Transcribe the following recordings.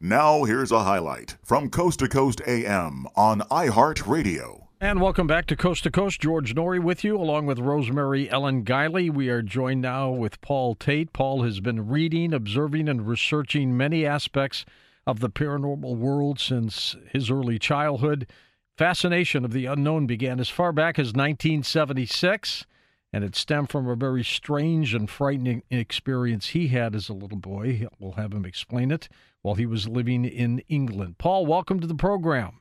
Now, here's a highlight from Coast to Coast AM on iHeartRadio. And welcome back to Coast to Coast. George Noory with you, along with Rosemary Ellen Guiley. We are joined now with Paul Taitt. Paul has been reading, observing, and researching many aspects of the paranormal world since his early childhood. Fascination of the unknown began as far back as 1976, and it stemmed from a very strange and frightening experience he had as a little boy. We'll have him explain it while he was living in England. Paul, welcome to the program.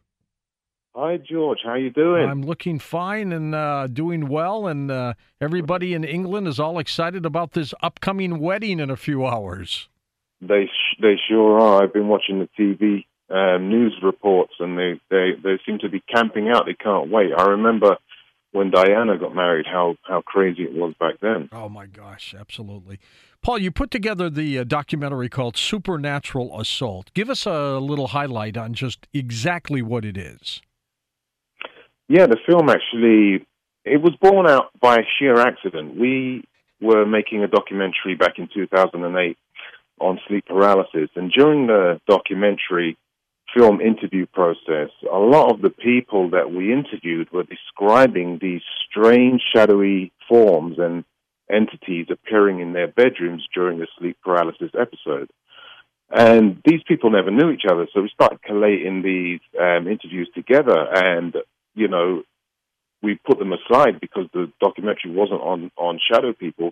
Hi, George. How you doing? I'm looking fine and uh, doing well, and uh, everybody in England is all excited about this upcoming wedding in a few hours. They sh- they sure are. I've been watching the TV um, news reports, and they, they they seem to be camping out. They can't wait. I remember when Diana got married, how how crazy it was back then. Oh my gosh, absolutely. Paul, you put together the uh, documentary called Supernatural Assault. Give us a little highlight on just exactly what it is. Yeah, the film actually it was born out by sheer accident. We were making a documentary back in 2008 on sleep paralysis, and during the documentary film interview process, a lot of the people that we interviewed were describing these strange shadowy forms and entities appearing in their bedrooms during the sleep paralysis episode. And these people never knew each other, so we started collating these um, interviews together, and you know, we put them aside because the documentary wasn't on on shadow people,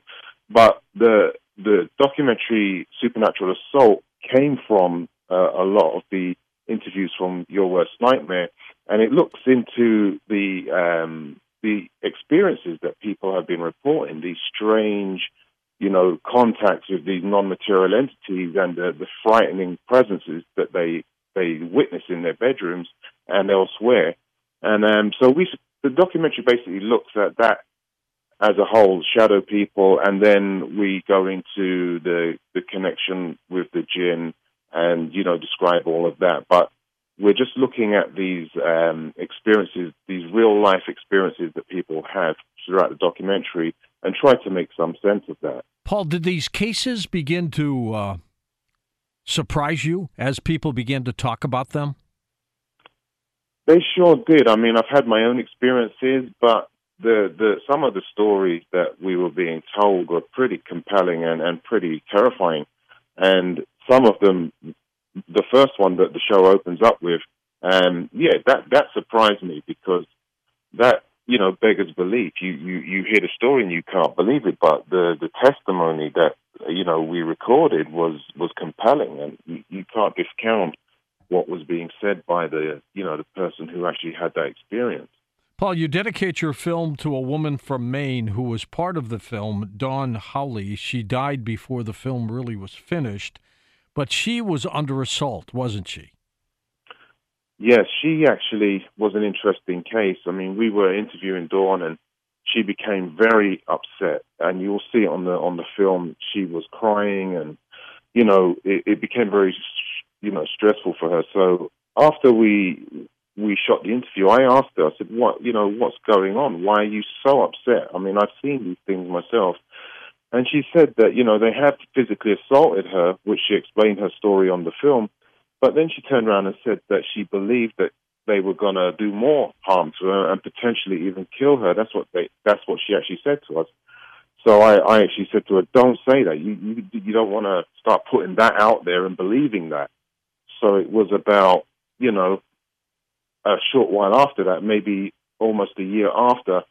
but the the documentary Supernatural Assault came from uh, a lot of the interviews from Your Worst Nightmare, and it looks into the um, the experiences that people have been reporting, these strange, you know, contacts with these non-material entities and the, the frightening presences that they they witness in their bedrooms and elsewhere. And um, so we, the documentary basically looks at that as a whole, shadow people, and then we go into the the connection with the jinn and you know describe all of that. But we're just looking at these um, experiences, these real life experiences that people have throughout the documentary, and try to make some sense of that. Paul, did these cases begin to uh, surprise you as people began to talk about them? They sure did. I mean, I've had my own experiences, but the, the some of the stories that we were being told were pretty compelling and, and pretty terrifying. And some of them the first one that the show opens up with, um, yeah, that that surprised me because that you know beggars belief. You you you hear the story and you can't believe it, but the the testimony that you know we recorded was was compelling, and you, you can't discount what was being said by the you know the person who actually had that experience. Paul, you dedicate your film to a woman from Maine who was part of the film, Dawn Howley. She died before the film really was finished. But she was under assault, wasn't she? Yes, she actually was an interesting case. I mean, we were interviewing Dawn, and she became very upset, and you'll see on the on the film she was crying, and you know it, it became very you know stressful for her. So after we we shot the interview, I asked her, I said, "What you know, what's going on? Why are you so upset? I mean, I've seen these things myself." And she said that, you know, they had physically assaulted her, which she explained her story on the film. But then she turned around and said that she believed that they were going to do more harm to her and potentially even kill her. That's what they, that's what she actually said to us. So I, I actually said to her, don't say that. You, you, you don't want to start putting that out there and believing that. So it was about, you know, a short while after that, maybe almost a year after,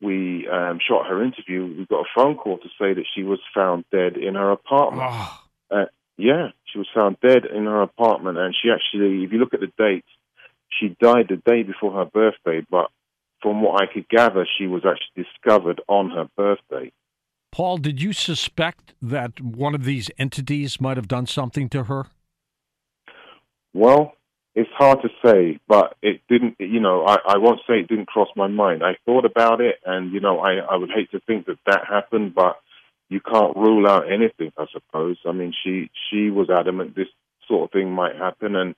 we um, shot her interview, we got a phone call to say that she was found dead in her apartment. Oh. Uh, yeah, she was found dead in her apartment, and she actually, if you look at the dates, she died the day before her birthday. But from what I could gather, she was actually discovered on her birthday. Paul, did you suspect that one of these entities might have done something to her? Well, it's hard to say, but it didn't. You know, I, I won't say it didn't cross my mind. I thought about it, and you know, I I would hate to think that that happened, but you can't rule out anything. I suppose. I mean, she she was adamant this sort of thing might happen, and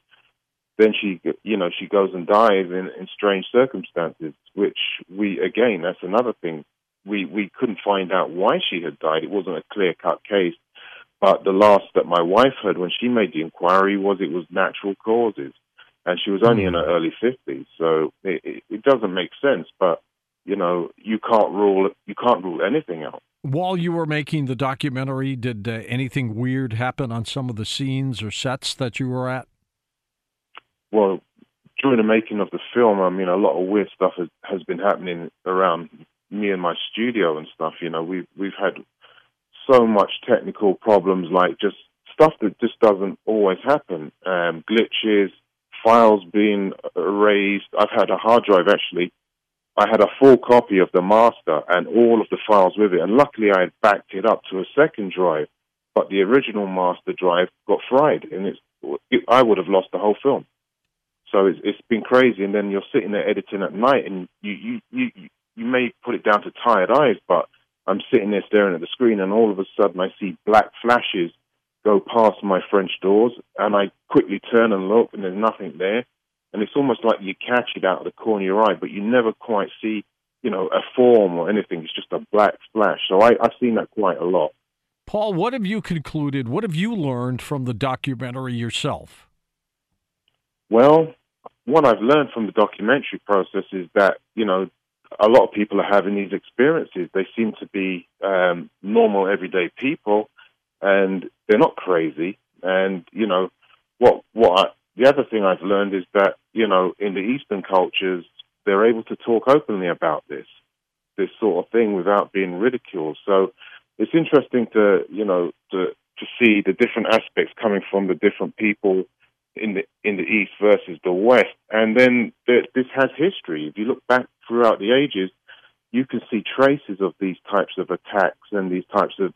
then she, you know, she goes and dies in, in strange circumstances, which we again, that's another thing. We we couldn't find out why she had died. It wasn't a clear cut case. But the last that my wife heard when she made the inquiry was it was natural causes and she was only in her hmm. early fifties, so it, it, it doesn't make sense. But you know, you can't rule you can't rule anything out. While you were making the documentary, did uh, anything weird happen on some of the scenes or sets that you were at? Well, during the making of the film, I mean, a lot of weird stuff has, has been happening around me and my studio and stuff. You know, we've we've had so much technical problems, like just stuff that just doesn't always happen, um, glitches, files being erased. I've had a hard drive actually. I had a full copy of the master and all of the files with it, and luckily I had backed it up to a second drive. But the original master drive got fried, and it's it, I would have lost the whole film. So it's, it's been crazy. And then you're sitting there editing at night, and you you you you may put it down to tired eyes, but I'm sitting there staring at the screen, and all of a sudden I see black flashes go past my French doors, and I quickly turn and look, and there's nothing there. And it's almost like you catch it out of the corner of your eye, but you never quite see, you know, a form or anything. It's just a black flash. So I, I've seen that quite a lot. Paul, what have you concluded? What have you learned from the documentary yourself? Well, what I've learned from the documentary process is that, you know, a lot of people are having these experiences. They seem to be um, normal, everyday people, and they're not crazy. And you know, what what I, the other thing I've learned is that you know, in the Eastern cultures, they're able to talk openly about this this sort of thing without being ridiculed. So it's interesting to you know to to see the different aspects coming from the different people in the in the East versus the West, and then this has history. If you look back throughout the ages, you can see traces of these types of attacks and these types of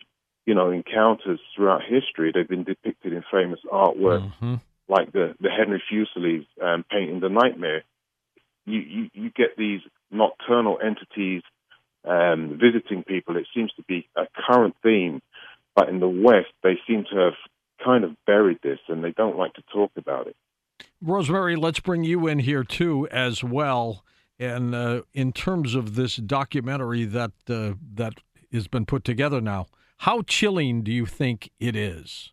you know, encounters throughout history. They've been depicted in famous artwork mm-hmm. like the, the Henry Fuseli's um, painting The Nightmare. You, you, you get these nocturnal entities um, visiting people. It seems to be a current theme, but in the West, they seem to have kind of buried this and they don't like to talk about it. Rosemary, let's bring you in here too, as well. And uh, in terms of this documentary that uh, that has been put together now, how chilling do you think it is?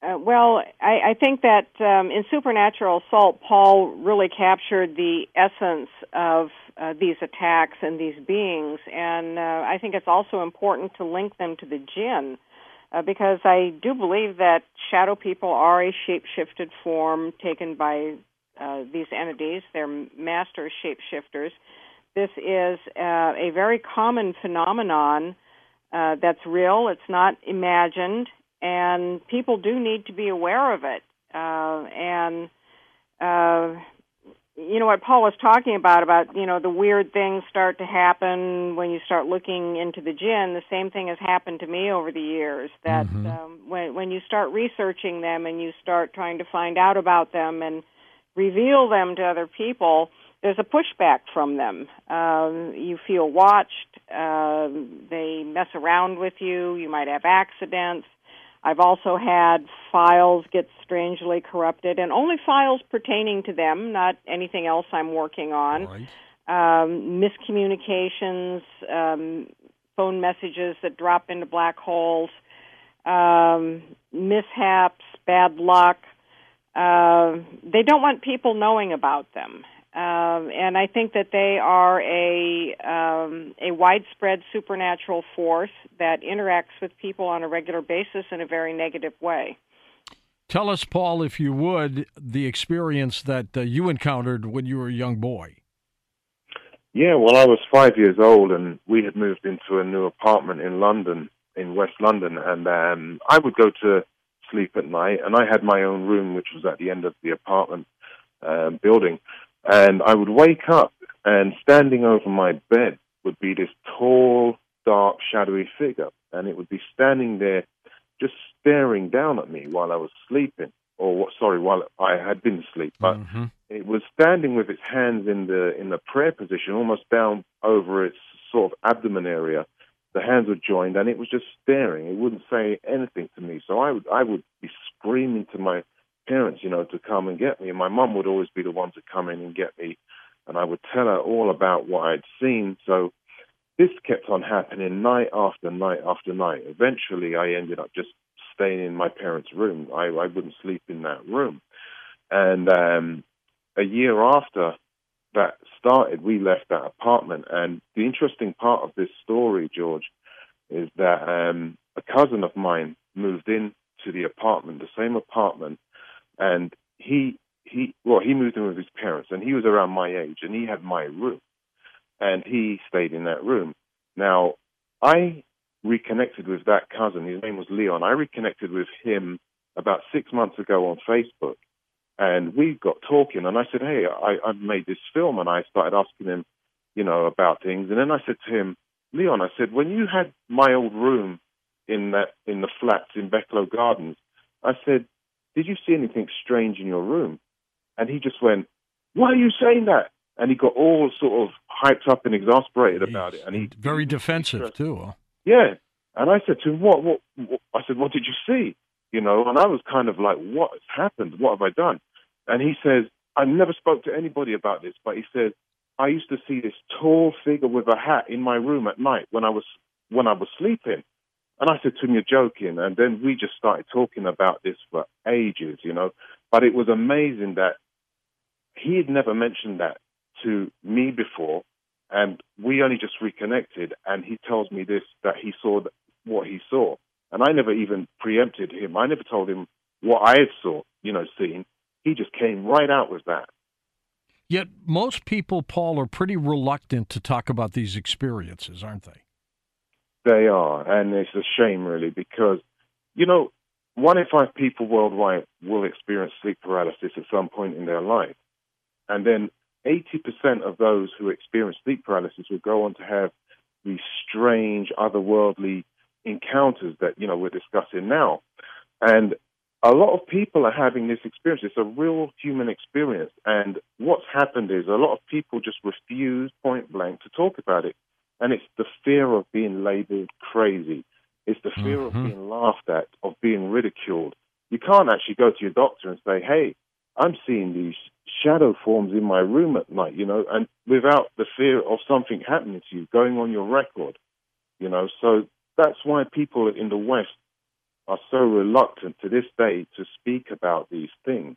Uh, well, I, I think that um, in Supernatural Assault, Paul really captured the essence of uh, these attacks and these beings, and uh, I think it's also important to link them to the jinn, uh, because I do believe that shadow people are a shape-shifted form taken by uh, these entities. They're master shapeshifters. This is uh, a very common phenomenon uh, that's real. It's not imagined, and people do need to be aware of it. Uh, and uh, you know what Paul was talking about about you know the weird things start to happen when you start looking into the jinn. The same thing has happened to me over the years. That mm-hmm. um, when when you start researching them and you start trying to find out about them and reveal them to other people there's a pushback from them. Um, you feel watched. Uh, they mess around with you. You might have accidents. I've also had files get strangely corrupted, and only files pertaining to them, not anything else I'm working on. Right. Um, miscommunications, um, phone messages that drop into black holes, um, mishaps, bad luck. Uh, they don't want people knowing about them. Um, and I think that they are a um, a widespread supernatural force that interacts with people on a regular basis in a very negative way. Tell us, Paul, if you would, the experience that uh, you encountered when you were a young boy. Yeah, well, I was five years old, and we had moved into a new apartment in London, in West London, and um, I would go to sleep at night, and I had my own room, which was at the end of the apartment um, building. And I would wake up, and standing over my bed would be this tall, dark, shadowy figure. And it would be standing there just staring down at me while I was sleeping. or what? Sorry, while I had been asleep, but Mm-hmm. it was standing with its hands in the in the prayer position, almost down over its sort of abdomen area. The hands were joined, and it was just staring. It wouldn't say anything to me. So I would I would be screaming to my parents, you know, to come and get me. And my mum would always be the one to come in and get me, and I would tell her all about what I'd seen. So this kept on happening night after night after night. Eventually, I ended up just staying in my parents' room. I, I wouldn't sleep in that room. And um, a year after that started, we left that apartment. And the interesting part of this story, George, is that um, a cousin of mine moved in to the apartment, the same apartment, and he he well he moved in with his parents, and he was around my age, and he had my room, and he stayed in that room. Now, I reconnected with that cousin. His name was Leon. I reconnected with him about six months ago on Facebook, and we got talking. And I said, "Hey, I, I've made this film," and I started asking him, you know, about things. And then I said to him, "Leon, I said, when you had my old room in that in the flats in Becklow Gardens, I said, did you see anything strange in your room?" And he just went, "Why are you saying that?" And he got all sort of hyped up and exasperated about it. And he very defensive too. huh? yeah. And I said to him, what, what, what, I said, what did you see? You know, and I was kind of like, what has happened? What have I done? And he says, I never spoke to anybody about this, but he says, I used to see this tall figure with a hat in my room at night when I was, when I was sleeping. And I said to him, you're joking. And then we just started talking about this for ages, you know, but it was amazing that he had never mentioned that to me before. And we only just reconnected. And he tells me this that he saw what he saw. And i never even preempted him. I never told him what i had saw you know seen. He just came right out with that. Yet most people, Paul, are pretty reluctant to talk about these experiences, aren't they? They are and it's a shame really because you know one in five people worldwide will experience sleep paralysis at some point in their life and then 80% of those who experience sleep paralysis will go on to have these strange, otherworldly encounters that, you know, we're discussing now. And a lot of people are having this experience. It's a real human experience. And what's happened is a lot of people just refuse point blank to talk about it. And it's the fear of being labeled crazy. It's the fear of Mhm. being laughed at, of being ridiculed. You can't actually go to your doctor and say, hey, I'm seeing these shadow forms in my room at night, you know, and without the fear of something happening to you, going on your record, you know. So that's why people in the West are so reluctant to this day to speak about these things.